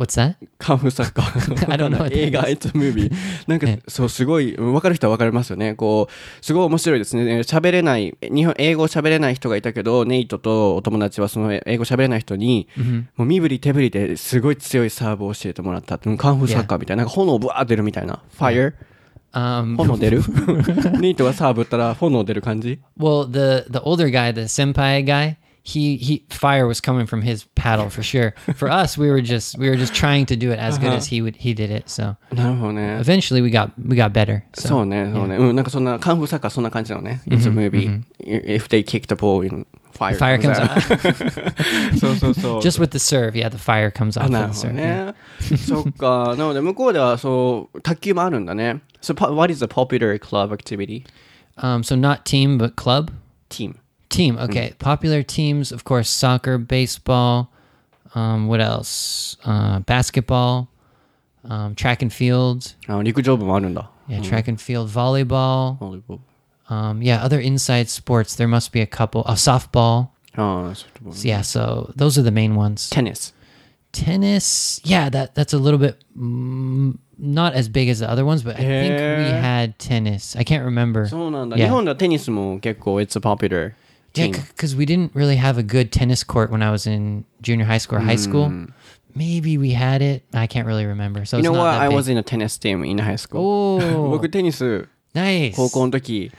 What's that? カンフーサッカー。I don't know 映画、It's a movie。なんか、そう、すごい、分かる人は分かりますよね。こう、すごい面白いですね。喋れない、日本、英語喋れない人がいたけど、ネイトとお友達はその英語喋れない人に、もう身振り手振りですごい強いサーブを教えてもらった。うんカンフーサッカーみたいな。なんか炎ブワー出るみたいな。fire? Um, 炎出る？ネイトがサーブ打ったら炎出る感じ？Well, the the older guy, the senpai guy, he he fire was coming from his paddle for sure. For us, we were just we were just trying to do it as good as he would he did it. So なるほどね。 eventually we got we got better. そ So うね、そうね。うん、なんかそんな、カンフーサッカーそんな感じなのね。It's a movie. If they kick the ball in fire, Fire comes out そうそうそう Just with the serve, yeah, the fire comes off な of る the ほど serve. yeah. ねそっかなので向こうではそう卓球もあるんだね So po- what is the popular club activity? Um, so not team, but club. Team Team. Hmm. Okay. Mm. Popular teams, of course, soccer, baseball. Um, what else? Uh, basketball, um, track and field. 아, Yeah, track and field, volleyball. volleyball. Um, yeah, other inside sports. There must be a couple. Uh, softball. Oh, softball. So, yeah, so those are the main ones. Tennis. Tennis. Yeah, that that's a little bit mm, not as big as the other ones, but I think we had tennis. I can't remember. So yeah. 日本のテニスも結構 it's popular. Yeah, team because we didn't really have a good tennis court when I was in junior high school or high school. Maybe we had it. I can't really remember. So You it's know not what? that I big. was in a tennis team in high school お僕ーテニス nice. 高校の時、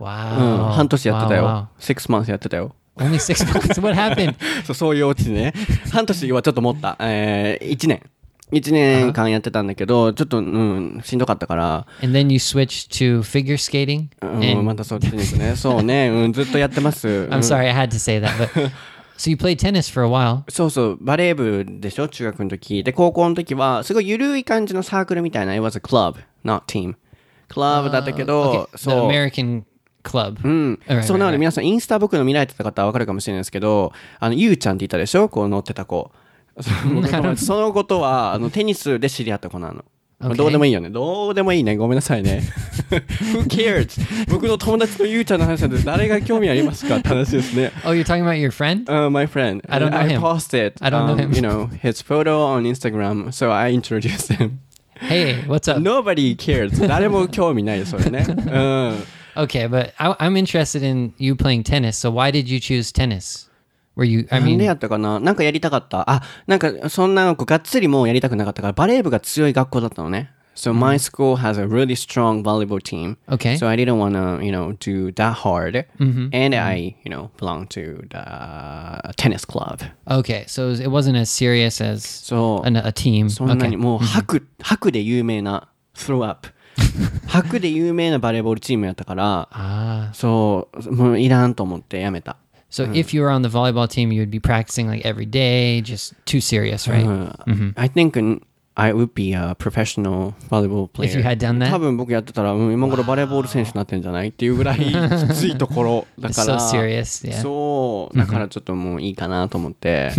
うん、 Wow. 半年やってたよ、 Wow, wow. 6 months やってたよ Only six months. What happened? そうそういうオチね半年はちょっと持った、えー、1年 1年間やってたんだけどちょっとうんしんどかったから、And then you switched to figure skating? うん、またそうテニスね。そうね、うん、ずっとやってます、うん。I'm sorry, I had to say that. But so you played tennis for a while. そうそうバレー部でしょ？中学の時。で高校の時はすごい緩い感じのサークルみたいな。It was a club not team. クラブだったけど、Okay, the そう。American club. うん、Alright, そうなの right, で right. 皆さんインスタ僕の見られてた方は分かるかもしれないですけどあのゆうちゃんっていたでしょ？こう乗ってた子その友達その子とはあのテニスで知り合った子なの。Okay. どうでもいいよね。どうでもいいね。ごめんなさいね。Who cares? 僕の友達のゆうちゃんの話なんて誰が興味ありますかって話ですね。Oh, you're talking about your friend? Uh, my friend. I don't know I him. posted, I don't know um, him. you know, his photo on Instagram, so I introduced him. Hey, what's up? Nobody cares. 誰も興味ないよ、それね。うん。Okay, but I, I'm interested in you playing tennis. So why did you choose tennis? Were you? I なん mean, でやったかななんかやりたかった。あ、なんかそんながっつりもうやりたくなかったから、バレー部が強い学校だったのね。So my school has a really strong volleyball team. Okay. So I didn't want to, you know, do that hard. And I, you know, belong to the tennis club. okay, so it wasn't as serious as そう。an, a team. そんな.にもう白、白で有名な、throw up。白で有名なバレーボールチームやったから、Ah, そう、もういらんと思ってやめた。so if you were on the volleyball team, you would be practicing like every day, just too serious, right? うん I think I would be a professional volleyball player. If you had done that? 多分僕やってたら、うん今頃バレーボール選手になってんじゃないっていうぐらいきついところだ It's から。 so serious. Yeah. そう。だからちょっともういいかなと思って。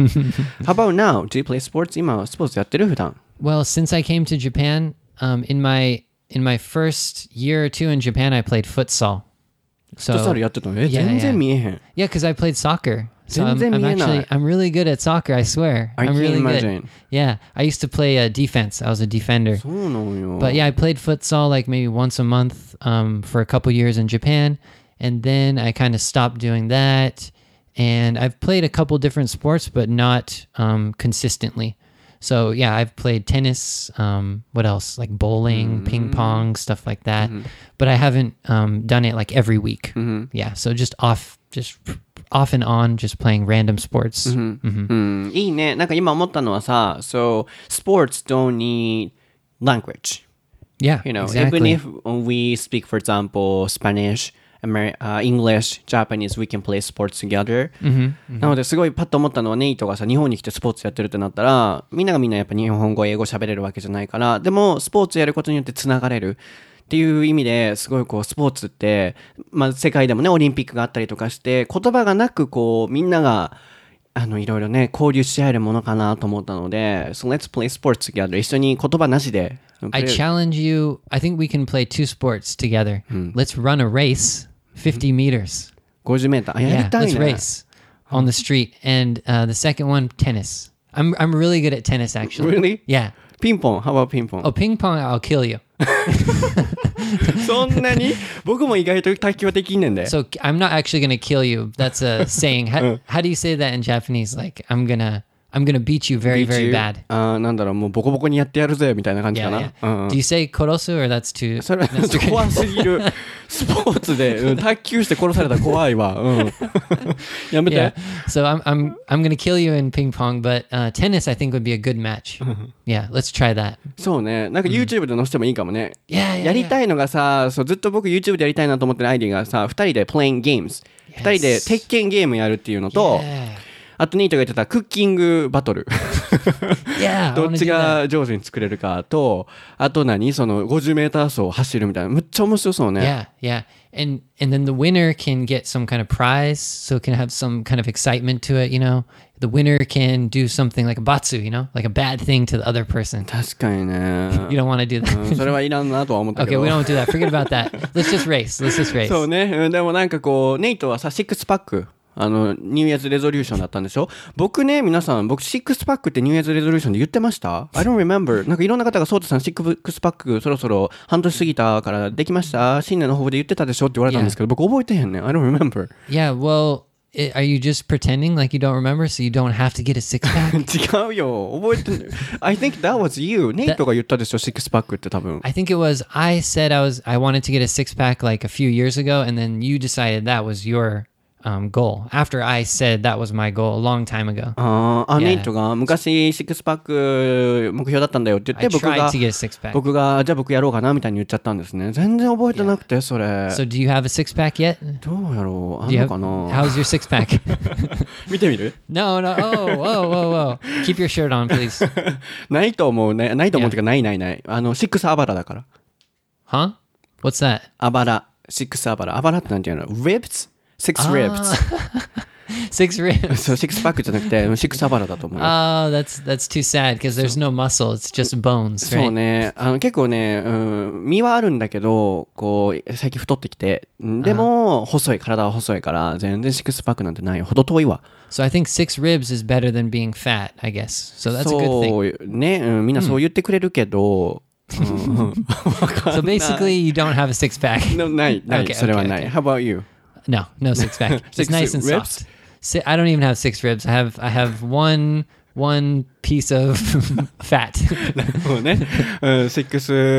How about now? Do you play sports? 今スポーツやってる普段。 Well, since I came to Japan, um, in my in my first year or two in Japan, I played futsal. フットサ So ルやってたのえ、 Yeah, 全然 yeah. 見えへん。 yeah, because I played soccer. So I'm, 全然 I'm 見えない actually I'm really good at soccer. I swear. I I'm can really imagine. good. Yeah, I used to play uh, defense. I was a defender. そうなのよ。 But yeah, I played futsal like maybe once a month um, for a couple years in Japan, and then I kind of stopped doing that. And I've played a couple different sports, but not um, consistently. So yeah, I've played tennis. Um, what else? Like bowling, mm-hmm. ping pong, stuff like that. Mm-hmm. But I haven't um, done it like every week. Mm-hmm. Yeah. So just off, just off and on, just playing random sports. Mm-hmm. Mm-hmm. Mm-hmm. So sports don't need language. Yeah. You know, exactly. even if we speak, for example, Spanish. Amer- uh, English, Japanese, we can play sports together. なのですごいパッと思ったのはネイトがさ、日本に来てスポーツやってるってなったら、みんながみんなやっぱ日本語、英語喋れるわけじゃないから、でもスポーツやることによってつながれる。っていう意味ですごいこうスポーツって、まあ世界でもね、オリンピックがあったりとかして、言葉がなくこうみんながあのいろいろね、交流し合えるものかなと思ったので、So let's play sports together. 一緒に言葉なしで。I challenge you. I think we can play two sports together. Let's run a race, 50 meters. 50メーター。あやり Yeah, たい let's ね。 race on the street. And uh, the second one, tennis. I'm I'm really good at tennis, actually. Really? Yeah. ピンポン、How about ピンポン Oh, ping pong, I'll kill you. そんなに僕も意外と卓球はできんねんで。 So I'm not actually gonna kill you. That's a saying. How, how do you say that in Japanese? Like I'm gonna I'm gonna beat you very, very bad. あーなんだろう、もうボコボコにやってやるぜ、みたいな感じかな。Do you say korosu or that's too? それは怖すぎる。スポーツで、うん、卓球して殺されたら怖いわ。うん。やめて。Yeah. So I'm I'm I'm gonna kill you in ping pong, but uh, tennis I think would be a good match. yeah, let's try that. そうね。なんか YouTube で載せてもいいかもね。Yeah, yeah, やりたいのがさ、そうずっと僕 YouTube でやりたいなと思ってるアイディがさ、二人で playing games。二人で鉄拳ゲームやるっていうのと、Yeah. あとニートが言ってたクッキングバトル。Yeah. どっち.が上手に作れるかと、あと何その50メーター走を走るみたいな。むっちゃ面白そうね。Yeah, yeah. And and then the winner can get some kind of prize, so it can have some kind of excitement to it, you know. The winner can do something like a batsu, you know, like a bad thing to the other person. 確かにね。You don't want to do う that. んそれはいらんなとは思ったけ okay, ど。we don't do that. Forget about that. Let's just race. Let's just race. そうね。うんでもなんかこう、ネイトはさ、シックスパック。あの、 New Year's resolution だったんでしょ僕ね、皆さん、僕、シックスパックって New Year's resolution で言ってました ?I don't remember. なんかいろんな方が、ソータさん、シックスパックそろそろ半年過ぎたからできました新年の抱負で言ってたでしょって言われたんですけど、僕覚えてへんねん。I don't remember. Yeah, well, i are you just pretending like you don't remember so you don't have to get a six pack? 違うよ。覚えてん I think that was you. ネイトが言ったでしょシックスパックって多分。I think it was I said I was I wanted to get a six pack like a few years ago, and then you decided that was your um, goal. After I said that was my goal a long time ago. あーあ.ネイトが昔シックスパック目標だったんだよって言って僕が.僕がじゃあ僕やろうかなみたいに言っちゃったんですね全然覚えてなくてそれ So do you have a six pack yet? どうやろうあんのかな how's your six pack? 見てみる no, no. Oh, whoa, whoa, whoa. Keep your shirt on, please. ないと思うねないと思うってかないないないあのシックスアバラだから Huh? What's that? アバラシックスアバラアバラってなんていうの ribs? Six ribs Six ribs. そうシックスパックじゃなくてシックスアバラだと思うよ Oh, that's that's too sad because there's no muscle. It's just bones, そう right? ね。あの結構ね、うん、身はあるんだけど、こう、最近太ってきて、でも、細い、体は細いから、全然シックスパックなんてないよ。ほど遠いわ。So I think six ribs is better than being fat, I guess. So that's a good thing. そうね、うん、みんなそう言ってくれるけど、So basically, you don't have a six pack. なない、ない、Okay, それはない。okay. How about you? No, no six pack. Six it's nice and ribs? soft. Si- I don't even have six ribs. I have I have one one piece of fat.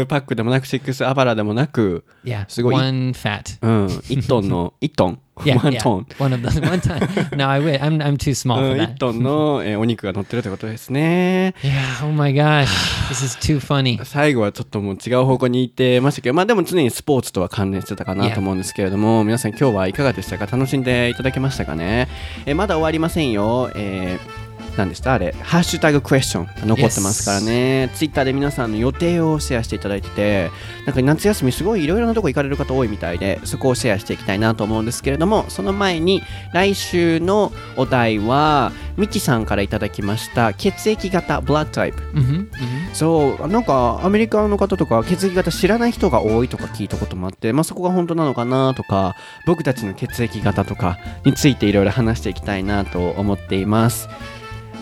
パックでもなく、シックスアバラでもなく、yeah, すごい one fat. うん、1トンの、1トン Yeah, 1 yeah. トン。One of them. One time. No, I wait. I'm I'm too う small ん、for 1 that. トンの、えーお肉が乗ってるってことですね。Yeah. Oh my gosh, this is too funny. 最後はちょっともう違う方向に行ってましたけど、まあでも常にスポーツとは関連してたかなと思うんですけれども、皆さん今日はいかがでしたか？楽しんでいただけましたかね？えまだ終わりませんよ。えー何でした？あれハッシュタグクエスチョン残ってますからね、ツイッターで皆さんの予定をシェアしていただいててなんか夏休みすごいいろいろなとこ行かれる方多いみたいでそこをシェアしていきたいなと思うんですけれどもその前に来週のお題はミキさんからいただきました血液型ブラッドタイプ Mm-hmm. そうなんかアメリカの方とか血液型知らない人が多いとか聞いたこともあって、まあ、そこが本当なのかなとか僕たちの血液型とかについていろいろ話していきたいなと思っています。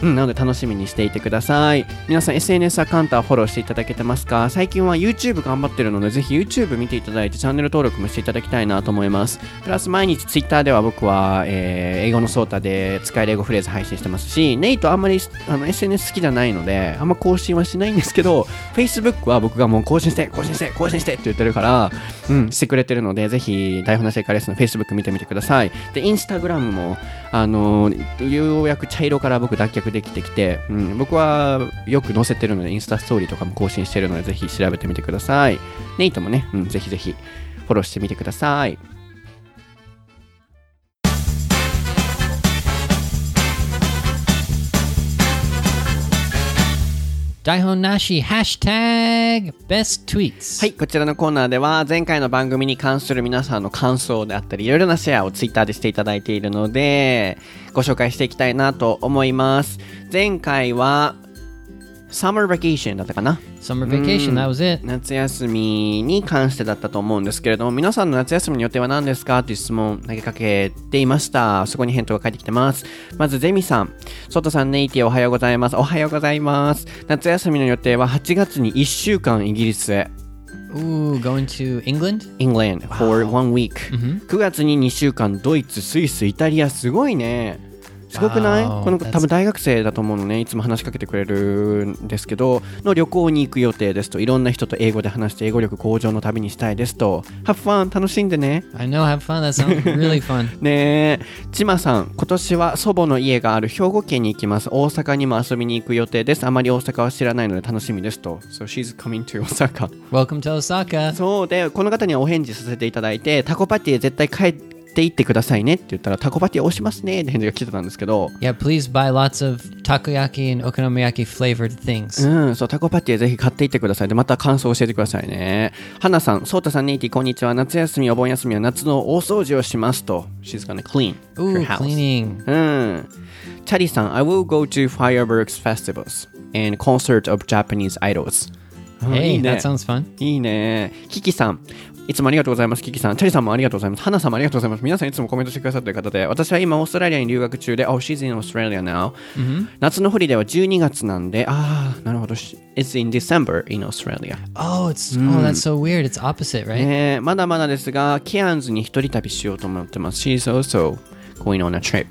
うん、なので楽しみにしていてください。皆さん SNS アカウントはフォローしていただけてますか？最近は YouTube 頑張ってるので、ぜひ YouTube 見ていただいてチャンネル登録もしていただきたいなと思います。プラス毎日 Twitter では僕は、えー英語のソータで使える英語フレーズ配信してますし、ネイトあんまりあの SNS 好きじゃないので、あんま更新はしないんですけど、Facebook は僕がもう更新して、更新して、更新してって言ってるから、うん、してくれてるので、ぜひ台本なしカレスの Facebook 見てみてください。で、Instagram も、あのようやく茶色から僕脱却できてきて、うん、僕はよく載せてるので、インスタストーリーとかも更新してるので、ぜひ調べてみてください。ネイトもね、うん、ぜひぜひフォローしてみてください。台本なし hashtag best tweets はい、こちらのコーナーでは前回の番組に関する皆さんの感想であったりいろいろなシェアをツイッターでしていただいているのでご紹介していきたいなと思います。前回は Summer Vacation だったかな？Summer vacation that was it. 夏休みに関してだったと思うんですけれども皆さんの夏休みの予定は何ですか？という質問投げかけていました。そこに返答が返ってきてます。まずゼミさん。ソトさんネイティおはようございます。おはようございます。夏休みの予定は8月に1週間イギリスへ。Ooh going to England? England for one week、9月に2週間ドイツスイスイタリア。すごいねすごくない？この多分大学生だと思うのね。いつも話しかけてくれるんですけどの旅行に行く予定ですといろんな人と英語で話して英語力向上の旅にしたいですと。Have fun! 楽しんでね。I know. Have fun. That sounds really fun. ねえ。ちまさん今年は祖母の家がある兵庫県に行きます。大阪にも遊びに行く予定です。あまり大阪は知らないので楽しみですと。So she's coming to Osaka. Welcome to Osaka. そうでこの方にはお返事させていただいてタコパティ絶対帰って行ってくださいねって言ったらタコパティ押しますねって返事が来てたんですけど Yeah, please buy lots of takoyaki and okonomiyaki flavored things. うん、そう、タコパティぜひ買っていってください。で、また感想を教えてくださいね。花さん、ソータさん、ネイティ、こんにちは。夏休み、お盆休みは夏の大掃除をしますと。She's gonna clean her Ooh, house. cleaning. うん。チャリさん、I will go to fireworks festivals and concert of Japanese idols. うんい Hey, いね that sounds fun. いいね。キキさん。いつもありがとうございます。キキさん。チャリさんもありがとうございます。花さんもありがとうございます。皆さんいつもコメントしてくださってる方で、私は今オーストラリアに留学中で、Oh, she's in Australia now、夏のホリデーは12月なんで、ああ、なるほど。It's in December in Australia。Oh, it's oh, that's so weird. It's opposite, right? ねえまだまだですが、ケアンズに一人旅しようと思ってます。She's also going on a trip。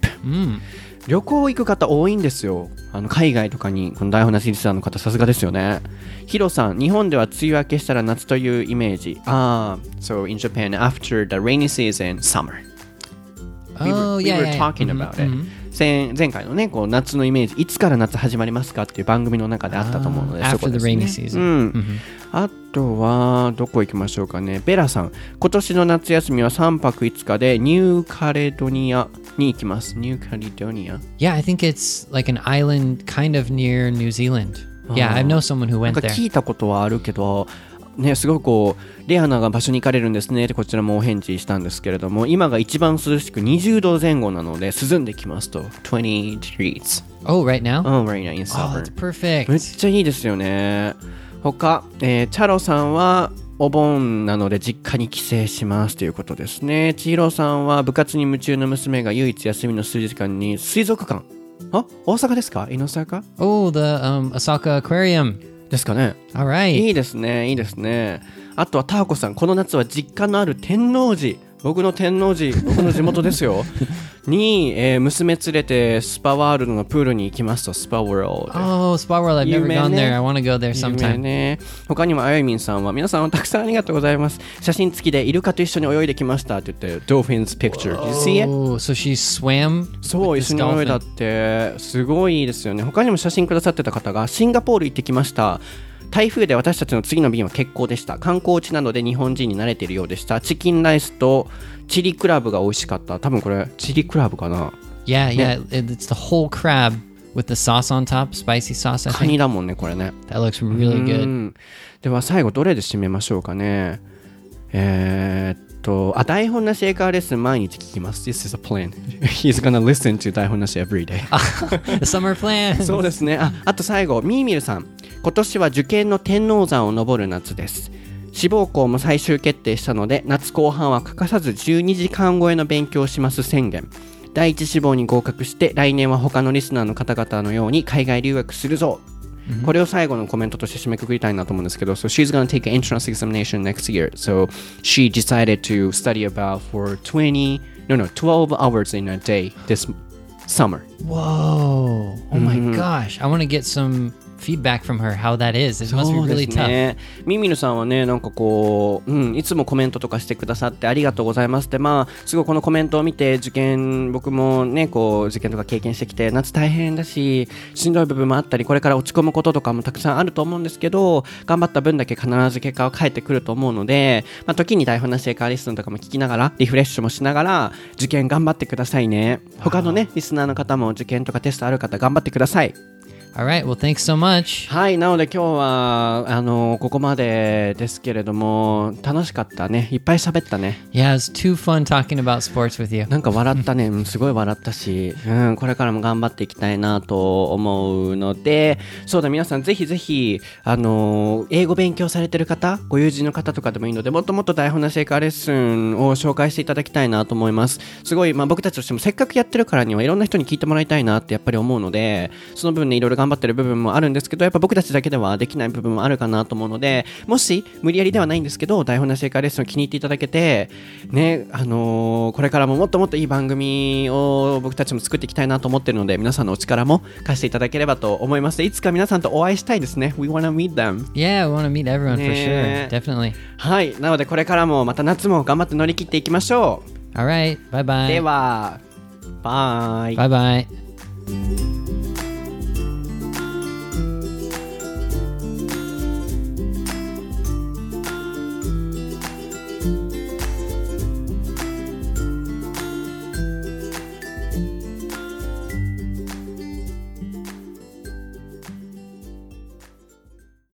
旅行行く方多いんですよ。あの海外とかに、この台本なしリスナーの方、さすがですよね。ヒロさん、日本では梅雨明けしたら夏というイメージ。ああ、so in Japan, after the rainy season, summer. We were, Oh, we were talking Mhm, about it. 前前回のね、こう夏のイメージ、いつから夏始まりますかっていう番組の中であったと思うので、Ah, そこ after で the すね rainy season. うん。あとは、どこ行きましょうかね。ベラさん、今年の夏休みは3泊5日でニューカレドニアに行きます。ニューカレドニア。Yeah, I think it's like an island kind of near New Zealand. Yeah, I know someone who なん went か there. 聞いたことはあるけど、ね、すごくこうレアな場所に行かれるんですねってこちらもお返事したんですけれども今が一番涼しく20度前後なので涼んできますと20 degrees Oh, right now? oh right now in Oh, summer that's perfect. めっちゃいいですよね他、えーチャロさんはお盆なので実家に帰省しますということですね千尋さんは部活に夢中の娘が唯一休みの数時間に水族館あ大阪ですか？井坂？Oh, the um, Osaka Aquarium. ですかね All right. いいですね、いいですね。あとはターコさん、この夏は実家のある天王寺、僕の天王寺、僕の地元ですよ。に、えー娘連れてスパワールドのプールに行きますと、スパワールド。Oh, Spa World. I've never gone there. eh? I want to go there 有名 sometime. ね。他にもあやみんさんは、皆さんたくさんありがとうございます。写真付きでイルカと一緒に泳いできましたって言って、Dolphins Picture. Did you see it? Oh, so she swam そう with 一 this 緒に泳いだ dolphin. ってすごいですよね他にも写真くださってた方がシンガポール行ってきました台風で私たちの次の便は欠航でした。観光地なので日本人に慣れているようでした。チキンライスとチリクラブが美味しかった。多分これチリクラブかな？Yeah, yeah. it- It's the whole crab with the sauce on top, spicy sauce, I カニ.だもんねこれね。That looks really う good. ん。では最後どれで締めましょうかね。えーっとあ台本なし英会話レッスン毎日聞きます。This is a plan. He's gonna listen to 台本なし every day. The summer plan. そうですね。ああと最後みーみるさん今年は受験の天王山を登る夏です志望校も最終決定したので夏後半は欠かさず12時間超えの勉強をします宣言第一志望に合格して来年は他のリスナーの方々のように海外留学するぞこれを最後のコメントとして締めくくりたいなと思うんですけど、So she's gonna take an entrance examination next year. So she decided to study about for 20, no, no, 12 hours in a day this summer. Whoa. Oh my gosh. I want to get some feedback from her how that is. It must be really す tough. ね。ミミルさんはね、なんかこう、うん、いつもコメントとかしてくださってありがとうございますって、まあ、すごいこのコメントを見て、受験、僕もね、こう、受験とか経験してきて、夏大変だし、しんどい部分もあったり、これから落ち込むこととかもたくさんあると思うんですけど、頑張った分だけ必ず結果は返ってくると思うので、まあ、時に台本なしエカーレッスンとかも聞きながら、リフレッシュもしながら、受験頑張ってくださいね。他のね、リスナーの方も受験とかテストある方、頑張ってください。All right. Well, thanks so much. はい、なので今日はあのここまでですけれども楽しかったねいっぱい喋ったね Yeah, it's too fun talking about sports with you. なんか笑ったね、うんすごい笑ったし、うん、これからも頑張っていきたいなと思うのでそうだ皆さんぜひぜひあの英語勉強されてる方ご友人の方とかでもいいのでもっともっと台本なし英会話レッスンを紹介していただきたいなと思いますすごい、まあ、僕たちとしてもせっかくやってるからにはいろんな人に聞いてもらいたいなってやっぱり思うのでその分ねいろいろ頑張ってる部分もあるんですけど、やっぱ僕たちだけではできない部分もあるかなと思うので、もし無理やりではないんですけど、台本なし英会レッスンを気に入っていただけて、ね、あのーこれからももっともっといい番組を僕たちも作っていきたいなと思ってるので、皆さんのお力も貸していただければと思います。いつか皆さんとお会いしたいですね。We wanna meet them. Yeah, want to meet everyone for sure. Definitely. はい。なのでこれからもまた夏も頑張って乗り切っていきましょ All right. Bye う。bye. では、バイ。Bye bye.